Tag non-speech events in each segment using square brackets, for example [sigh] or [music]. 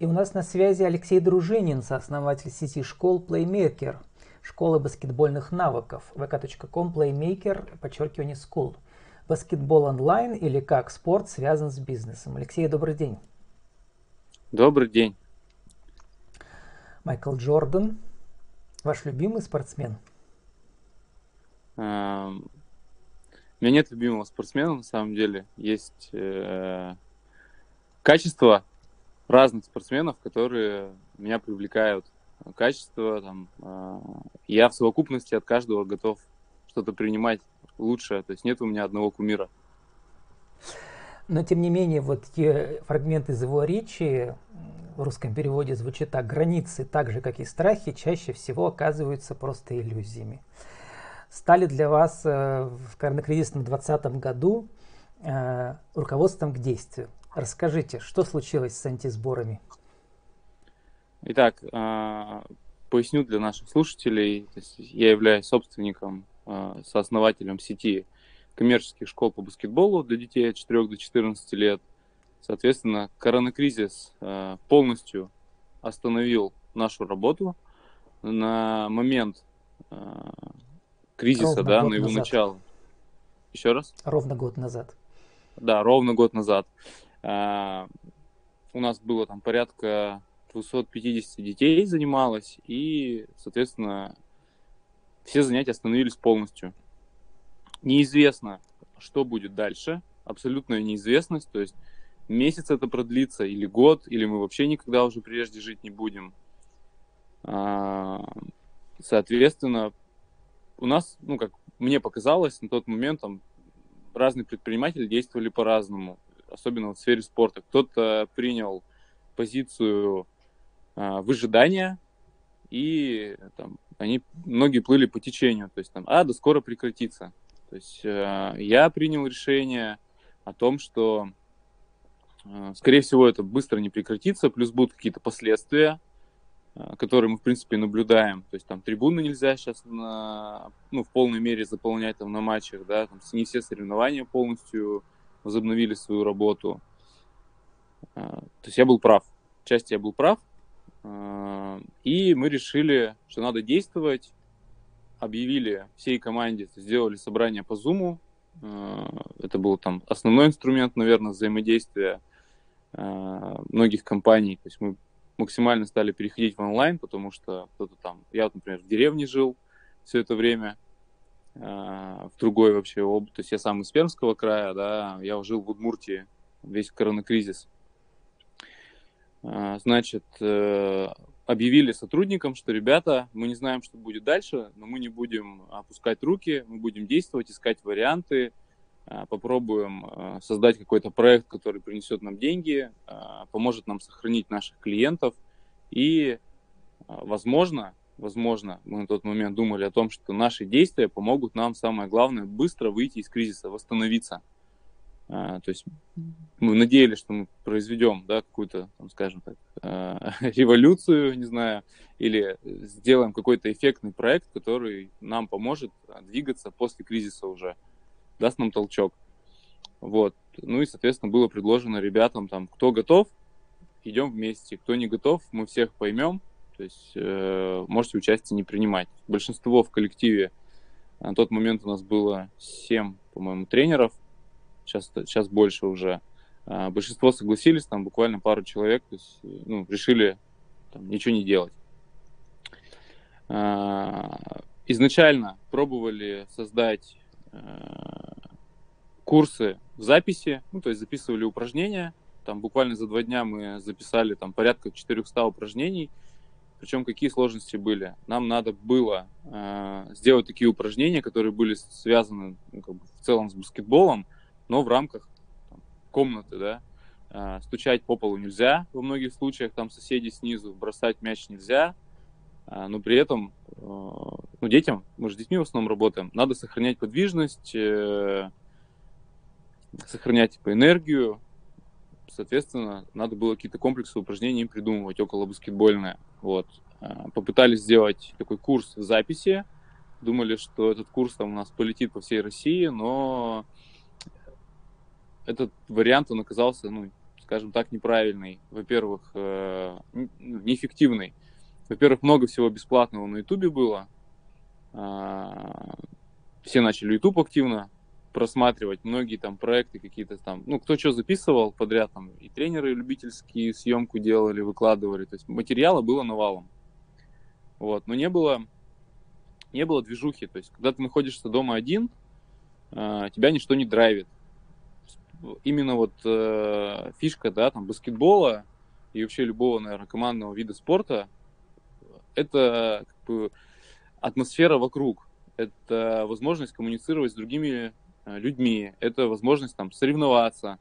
И у нас на связи Алексей Дружинин, сооснователь сети школ Playmaker, школы баскетбольных навыков, vk.com Playmaker, подчеркивание school. Баскетбол онлайн или как спорт связан с бизнесом. Алексей, добрый день. Добрый день. Майкл Джордан, ваш любимый спортсмен? Эм, у меня нет любимого спортсмена, на самом деле. Есть э, качества разных спортсменов, которые меня привлекают. Качество, там, э, я в совокупности от каждого готов что-то принимать лучшее. То есть нет у меня одного кумира. Но тем не менее, вот те фрагменты из его речи в русском переводе звучат так. Границы, так же как и страхи, чаще всего оказываются просто иллюзиями стали для вас э, в коронакризисном 2020 году э, руководством к действию. Расскажите, что случилось с антисборами? Итак, э, поясню для наших слушателей. я являюсь собственником, сооснователем сети коммерческих школ по баскетболу для детей от 4 до 14 лет. Соответственно, коронакризис полностью остановил нашу работу. На момент кризиса, ровно да, на его назад. начало. Еще раз? Ровно год назад. Да, ровно год назад. А, у нас было там порядка 250 детей занималось, и, соответственно, все занятия остановились полностью. Неизвестно, что будет дальше, абсолютная неизвестность, то есть месяц это продлится, или год, или мы вообще никогда уже прежде жить не будем. А, соответственно, у нас, ну, как мне показалось, на тот момент там разные предприниматели действовали по-разному, особенно в сфере спорта. Кто-то принял позицию а, выжидания, и там, они многие плыли по течению, то есть там, а, да скоро прекратится. То есть э, я принял решение о том, что, э, скорее всего, это быстро не прекратится, плюс будут какие-то последствия, Э, которые мы, в принципе, наблюдаем. То есть там трибуны нельзя сейчас на, ну, в полной мере заполнять там на матчах, да, там не все соревнования полностью возобновили свою работу. Э, то есть я был прав. Часть я был прав. Э, и мы решили, что надо действовать. Объявили всей команде, сделали собрание по Zoom. Это был там основной инструмент, наверное, взаимодействия многих компаний. То есть мы максимально стали переходить в онлайн, потому что кто-то там, я например, в деревне жил все это время, в другой вообще области, то есть я сам из Пермского края, да, я жил в Удмуртии весь коронакризис. Э, значит, э, объявили сотрудникам, что, ребята, мы не знаем, что будет дальше, но мы не будем опускать руки, мы будем действовать, искать варианты, Э, попробуем создать какой-то проект, который принесет нам деньги, поможет нам сохранить наших клиентов. И, возможно, возможно, мы на тот момент думали о том, что наши действия помогут нам, самое главное, быстро выйти из кризиса, восстановиться. То есть мы надеялись, что мы произведем да, какую-то, там, скажем так, [laughs] революцию, не знаю, или сделаем какой-то эффектный проект, который нам поможет двигаться после кризиса уже даст нам толчок. Вот. Ну и, соответственно, было предложено ребятам, там, кто готов, идем вместе. Кто не готов, мы всех поймем. То есть э, можете участие не принимать. Большинство в коллективе на тот момент у нас было 7, по-моему, тренеров. Сейчас, сейчас больше уже. А, большинство согласились, там буквально пару человек, то есть, ну, решили там, ничего не делать. А, изначально пробовали создать Э, курсы в записи, ну, то есть записывали упражнения, там буквально за два дня мы записали там порядка 400 упражнений, причем какие сложности были? Нам надо было э, сделать такие упражнения, которые были связаны ну, как бы в целом с баскетболом, но в рамках там, комнаты, да. Э, стучать по полу нельзя во многих случаях, там соседи снизу, бросать мяч нельзя, а, но при этом э, ну, детям, мы же с детьми в основном работаем, надо сохранять подвижность, э, сохранять типа, энергию, соответственно, надо было какие-то комплексы упражнений придумывать около баскетбольные. Вот. А, попытались сделать такой курс записи, думали, что этот курс там у нас полетит по всей России, но этот вариант, он оказался, ну, скажем так, неправильный. Во-первых, э, неэффективный. Во-первых, много всего бесплатного на Ютубе было. А, все начали YouTube активно просматривать, многие там проекты какие-то там, ну, кто что записывал подряд, там, и тренеры любительские съемку делали, выкладывали, то есть материала было навалом. Вот, но не было, не было движухи, то есть когда ты находишься дома один, а, тебя ничто не драйвит. Именно вот э, фишка, да, там, баскетбола и вообще любого, наверное, командного вида спорта, это как бы атмосфера вокруг, это возможность коммуницировать с другими э, людьми, это возможность там соревноваться,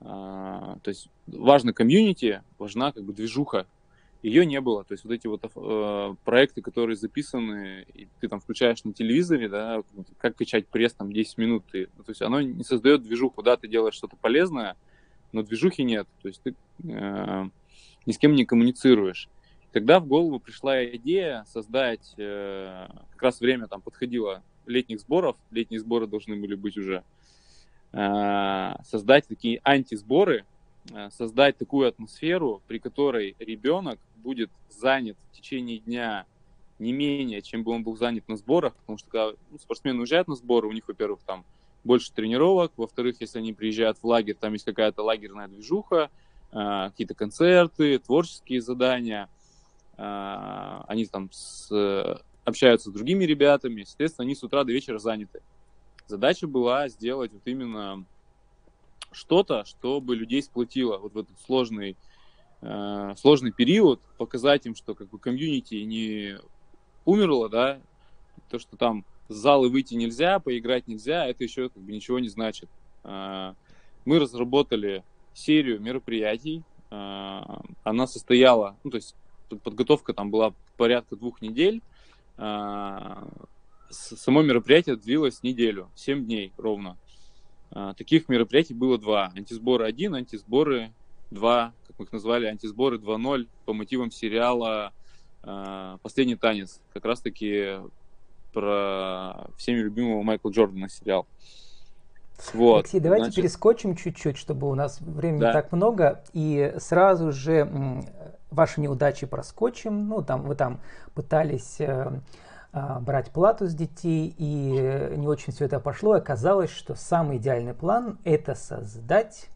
э, то есть важно комьюнити, важна как бы движуха, ее не было. То есть вот эти вот э, проекты, которые записаны, и ты там включаешь на телевизоре, да, как качать пресс там 10 минут, ты, ну, то есть оно не создает движуху, да, ты делаешь что-то полезное, но движухи нет, то есть ты э, ни с кем не коммуницируешь. Тогда в голову пришла идея создать, э, как раз время там подходило летних сборов, летние сборы должны были быть уже, э, создать такие антисборы, э, создать такую атмосферу, при которой ребенок будет занят в течение дня не менее, чем бы он был занят на сборах, потому что когда ну, спортсмены уезжают на сборы, у них, во-первых, там больше тренировок, во-вторых, если они приезжают в лагерь, там есть какая-то лагерная движуха, э, какие-то концерты, творческие задания, они там с, общаются с другими ребятами, соответственно, они с утра до вечера заняты. Задача была сделать вот именно что-то, чтобы людей сплотило вот в этот сложный э, сложный период, показать им, что как бы комьюнити не умерло, да, то, что там с зала выйти нельзя, поиграть нельзя, это еще как бы ничего не значит. Э, мы разработали серию мероприятий, э, она состояла, ну, то есть подготовка там была порядка двух недель, само мероприятие длилось неделю, 7 дней ровно. Таких мероприятий было два. Антисборы 1, антисборы 2, как мы их назвали, антисборы 2.0 по мотивам сериала э, «Последний танец». Как раз-таки про всеми любимого Майкла Джордана сериал. Вот, Алексей, давайте значит... перескочим чуть-чуть, чтобы у нас времени да. так много, и сразу же ваши неудачи проскочим. Ну, там вы там пытались э, э, брать плату с детей, и не очень все это пошло. Оказалось, что самый идеальный план – это создать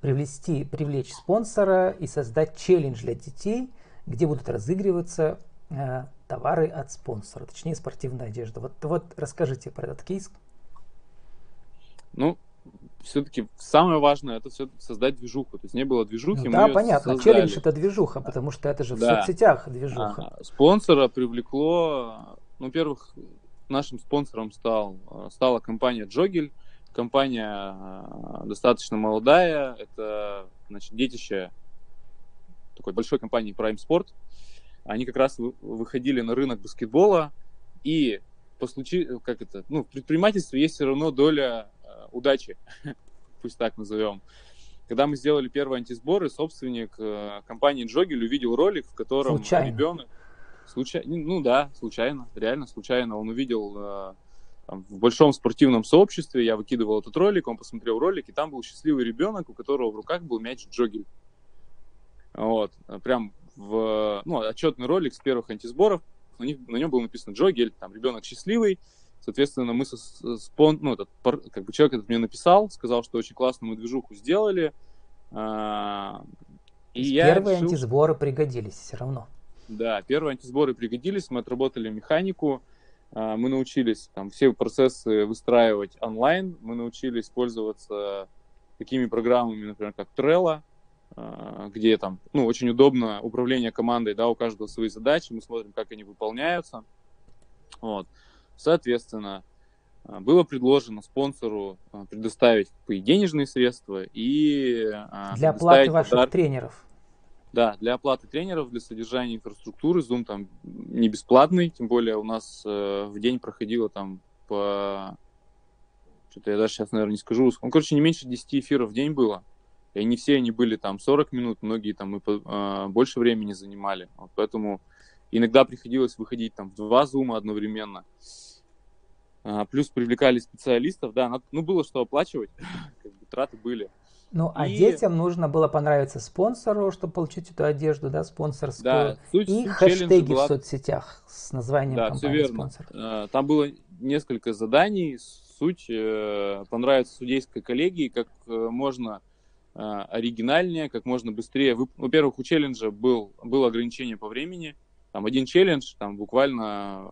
привлечь, привлечь спонсора и создать челлендж для детей, где будут разыгрываться э, товары от спонсора, точнее спортивная одежда. Вот, вот расскажите про этот кейс. Ну, все-таки самое важное это все создать движуху. То есть не было движухи. Ну, да, понятно. Создали. Челлендж это движуха, потому что это же в да. соцсетях движуха. А, спонсора привлекло, ну, во-первых, нашим спонсором стал, стала компания Джогель. Компания э, достаточно молодая, это значит, детище такой большой компании Prime Sport. Они как раз выходили на рынок баскетбола, и по случаю, как это, ну, в предпринимательстве есть все равно доля удачи, [laughs] пусть так назовем. Когда мы сделали первые антисборы, собственник э, компании Джогель увидел ролик, в котором случайно. ребенок... Случайно. Ну да, случайно, реально случайно. Он увидел э, там, в большом спортивном сообществе, я выкидывал этот ролик, он посмотрел ролик, и там был счастливый ребенок, у которого в руках был мяч Джогель. Вот, прям в, ну, отчетный ролик с первых антисборов, на, них, на нем было написано Джогель, там, ребенок счастливый, соответственно, мы со спон, ну, этот, как бы человек этот мне написал, сказал, что очень классно мы движуху сделали, а, и я первые решил... антисборы пригодились все равно. Да, первые антисборы пригодились, мы отработали механику, а, мы научились там все процессы выстраивать онлайн, мы научились пользоваться такими программами, например, как Trello, а, где там, ну, очень удобно управление командой, да, у каждого свои задачи, мы смотрим, как они выполняются. Вот. Соответственно, а, было предложено спонсору предоставить и денежные средства и для оплаты ваших подарки. тренеров. Да, для оплаты тренеров, для содержания инфраструктуры Zoom там не бесплатный, тем более у нас э, в день проходило там по... Что-то я даже сейчас, наверное, не скажу. Он, короче, не меньше 10 эфиров в день было. И не все они были там 40 минут, многие там и по, э, больше времени занимали. Вот поэтому иногда приходилось выходить там в два зума одновременно. А, плюс привлекали специалистов, да, ну было что оплачивать, [laughs] как бы траты были. Ну, а и... детям нужно было понравиться спонсору, чтобы получить эту одежду, да, спонсорскую. Да, суть, и суть хэштеги была... в соцсетях с названием да, компании все верно. спонсор. Э, там было несколько заданий. Суть э, понравится судейской коллегии, как э, можно оригинальнее, как можно быстрее. Во-первых, у челленджа был, было ограничение по времени. Там один челлендж, там буквально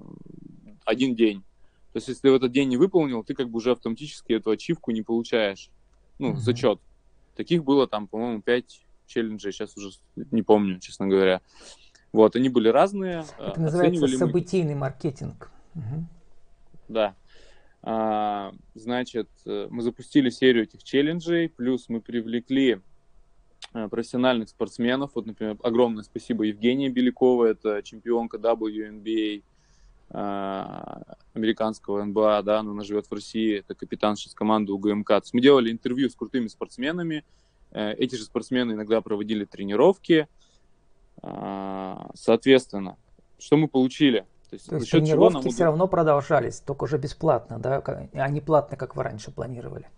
один день. То есть, если в этот день не выполнил, ты как бы уже автоматически эту ачивку не получаешь. Ну, mm-hmm. зачет. Таких было там, по-моему, 5 челленджей, сейчас уже не помню, честно говоря. Вот, они были разные. Это называется событийный мы... маркетинг. Угу. Да. А, значит, э, мы запустили серию этих челленджей, плюс мы привлекли профессиональных спортсменов. Вот, например, огромное спасибо Евгении Белякова, это чемпионка WNBA, а, американского НБА, да, она живет в России, это капитан сейчас команды УГМК. То есть мы делали интервью с крутыми спортсменами, э, эти же спортсмены иногда проводили тренировки, соответственно, что мы получили? То есть, То есть тренировки все равно продолжались, только уже бесплатно, да, а не платно, как вы раньше планировали,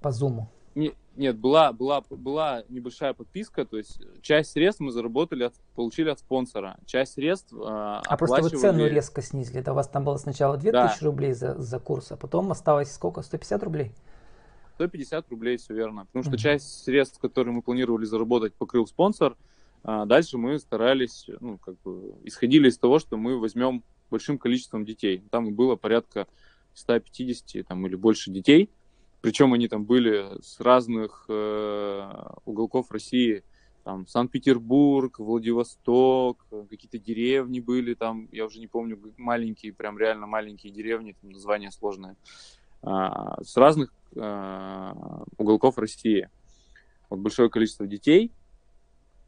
по Zoom. Не, нет, была, была, была небольшая подписка, то есть часть средств мы заработали, от, получили от спонсора, часть средств э, А оплачивали... просто вы цену резко снизили, да, у вас там было сначала 2000 да. рублей за, за курс, а потом осталось сколько, 150 рублей? 150 рублей, все верно, потому что mm-hmm. часть средств, которые мы планировали заработать, покрыл спонсор, а дальше мы старались, ну, как бы, исходили из того, что мы возьмем большим количеством детей, там было порядка 150 там, или больше детей, причем они там были с разных э, уголков России, там Санкт-Петербург, Владивосток, какие-то деревни были там, я уже не помню, маленькие, прям реально маленькие деревни, там название сложное, а, с разных а, уголков России. Вот большое количество детей.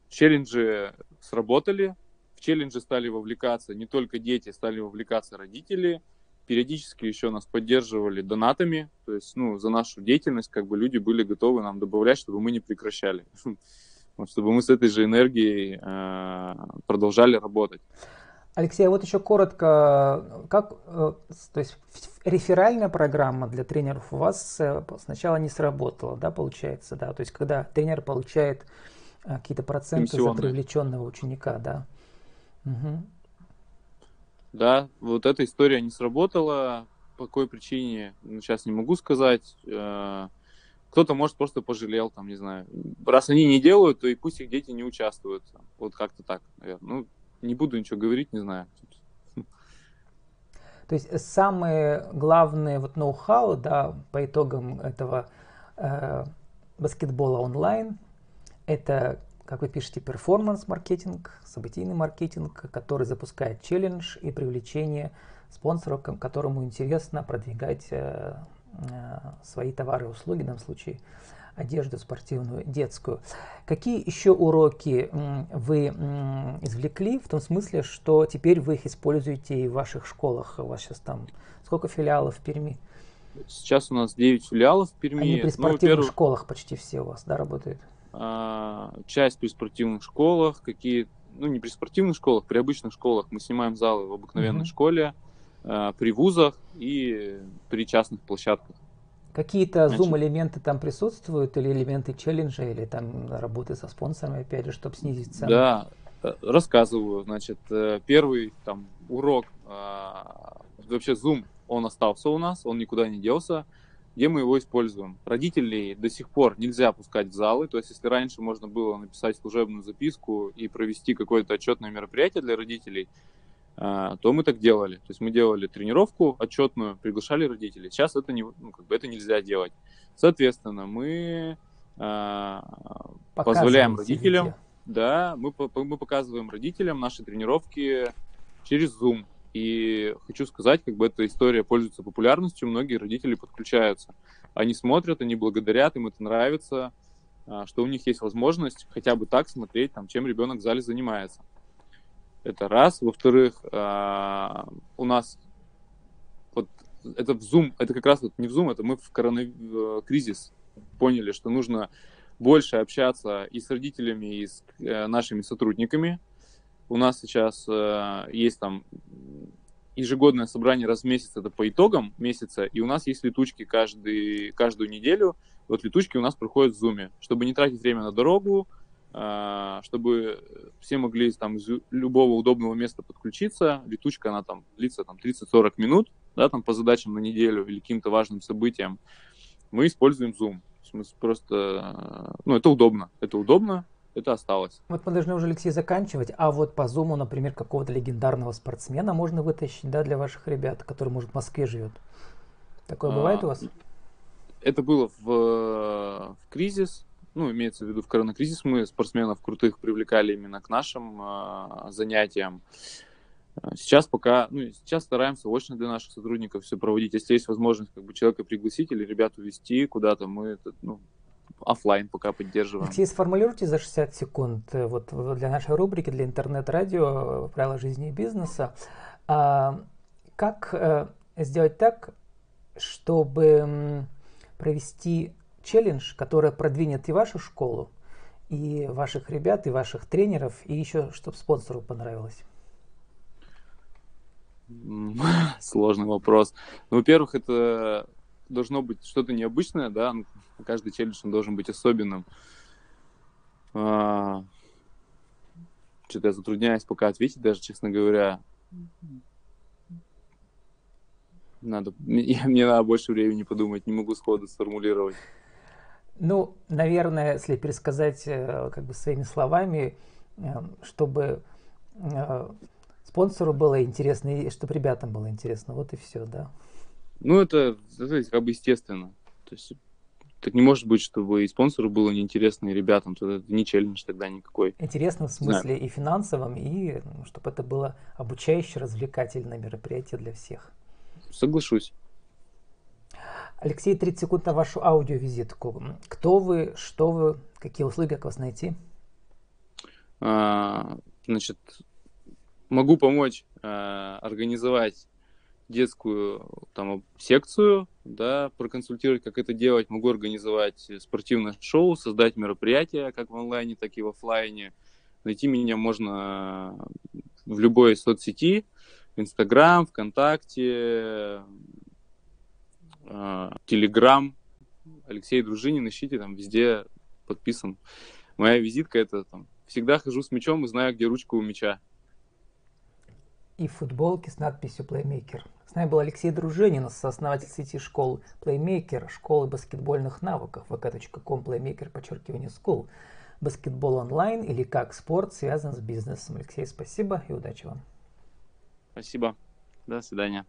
Челленджи сработали, в челленджи стали вовлекаться не только дети, стали вовлекаться родители, периодически еще нас поддерживали донатами, то есть, ну, за нашу деятельность, как бы люди были готовы нам добавлять, чтобы мы не прекращали, [laughs] чтобы мы с этой же энергией э, продолжали работать. Алексей, а вот еще коротко, как, э, то есть реферальная программа для тренеров у вас э, сначала не сработала, да, получается, да, то есть когда тренер получает какие-то проценты за привлеченного ученика, да. Угу. Да, вот эта история не сработала. По какой причине, ну, сейчас не могу сказать. Э, кто-то, может, просто пожалел, там, не знаю. Раз они не делают, то и пусть их дети не участвуют. Вот как-то так, наверное. Ну, не буду ничего говорить, не знаю. [laughs] То есть самые главные вот ноу-хау, да, по итогам этого э, баскетбола онлайн, это как вы пишете, перформанс-маркетинг, событийный маркетинг, который запускает челлендж и привлечение спонсоров, которому интересно продвигать э, э, свои товары и услуги, в данном случае одежду спортивную, детскую. Какие еще уроки вы извлекли в том смысле, что теперь вы их используете и в ваших школах? У вас сейчас там сколько филиалов в Перми? Сейчас у нас 9 филиалов в Перми. Они при ну, спортивных ну, школах почти все у вас, да, работают? А, часть при спортивных школах, какие, ну не при спортивных школах, при обычных школах мы снимаем залы в обыкновенной mm-hmm. школе, а, при вузах и при частных площадках. Какие-то зум-элементы там присутствуют или элементы челленджа, или там работы со спонсорами, опять же, чтобы снизить цену? Да, э, рассказываю. Значит, э, первый там урок, а, вообще Zoom, он остался у нас, он никуда не делся где мы его используем. Родителей до сих пор нельзя пускать в залы, то есть если раньше можно было написать служебную записку и провести какое-то отчетное мероприятие для родителей, а, то мы так делали. То есть мы делали тренировку отчетную, приглашали родителей. Сейчас это, не, ну, как бы это нельзя делать. Соответственно, мы а, позволяем родителям, видео. да, мы, мы показываем родителям наши тренировки через Zoom. И хочу сказать, как бы эта история пользуется популярностью, многие родители подключаются. Они смотрят, они благодарят, им это нравится, а, что у них есть возможность хотя бы так смотреть, там, чем ребенок в зале занимается. Это раз. Во-вторых, а, у нас вот это в Zoom, это как раз вот не в Zoom, это мы в коронавирус поняли, что нужно больше общаться и с родителями, и с э, нашими сотрудниками, у нас сейчас э, есть там ежегодное собрание раз в месяц, это по итогам месяца, и у нас есть летучки каждый, каждую неделю, Вот летучки у нас проходят в Zoom, чтобы не тратить время на дорогу, а, чтобы все могли там из любого удобного места подключиться. Летучка, она там длится там 30-40 минут, да, там по задачам на неделю или каким-то важным событиям. Мы используем Zoom. Мы просто, ну, это удобно. Это удобно, это осталось. Вот мы должны уже, Алексей, заканчивать. А вот по Zoom, например, какого-то легендарного спортсмена можно вытащить, да, для ваших ребят, который, может, в Москве живет. Такое а, бывает у вас? Это было в, в кризис, ну, имеется в виду в коронакризис, мы спортсменов крутых привлекали именно к нашим э, занятиям. Сейчас пока, ну, сейчас стараемся очно для наших сотрудников все проводить. Если есть возможность как бы человека пригласить или ребят увезти куда-то, мы это, ну, офлайн пока поддерживаем. Алексей, сформулируйте за 60 секунд э, вот для нашей рубрики, для интернет-радио «Правила жизни и бизнеса». А, как э, сделать так, чтобы провести челлендж, который продвинет и вашу школу, и ваших ребят, и ваших тренеров, и еще, чтобы спонсору понравилось? [laughs] Сложный вопрос. Ну, во-первых, это должно быть что-то необычное, да, каждый челлендж он должен быть особенным. А... Что-то я затрудняюсь пока ответить, даже, честно говоря. Надо, мне, мне надо больше времени подумать, не могу сходу сформулировать. Ну, наверное, если пересказать э, как бы своими словами, э, чтобы э, спонсору было интересно и чтобы ребятам было интересно, вот и все, да. Ну, это, это как бы естественно. То есть так не может быть, чтобы и спонсору было неинтересно, и ребятам. Тогда это не челлендж тогда никакой. Интересно в смысле да. и финансовом, и ну, чтобы это было обучающее, развлекательное мероприятие для всех. Соглашусь. Алексей, 30 секунд на вашу аудиовизитку. Кто вы, что вы, какие услуги, как вас найти? А, значит, могу помочь а, организовать детскую там секцию, да, проконсультировать, как это делать. Могу организовать спортивное шоу, создать мероприятия, как в онлайне, так и в офлайне. Найти меня можно в любой соцсети, Инстаграм, ВКонтакте, а, Телеграм, Алексей Дружинин, ищите, там везде подписан. Моя визитка это там всегда хожу с мячом и знаю, где ручка у мяча. И футболки с надписью Playmaker. С нами был Алексей Дружинин, сооснователь сети школ Playmaker, школы баскетбольных навыков, vk.com Playmaker, подчеркивание school. Баскетбол онлайн или как спорт связан с бизнесом. Алексей, спасибо и удачи вам. Спасибо. До свидания.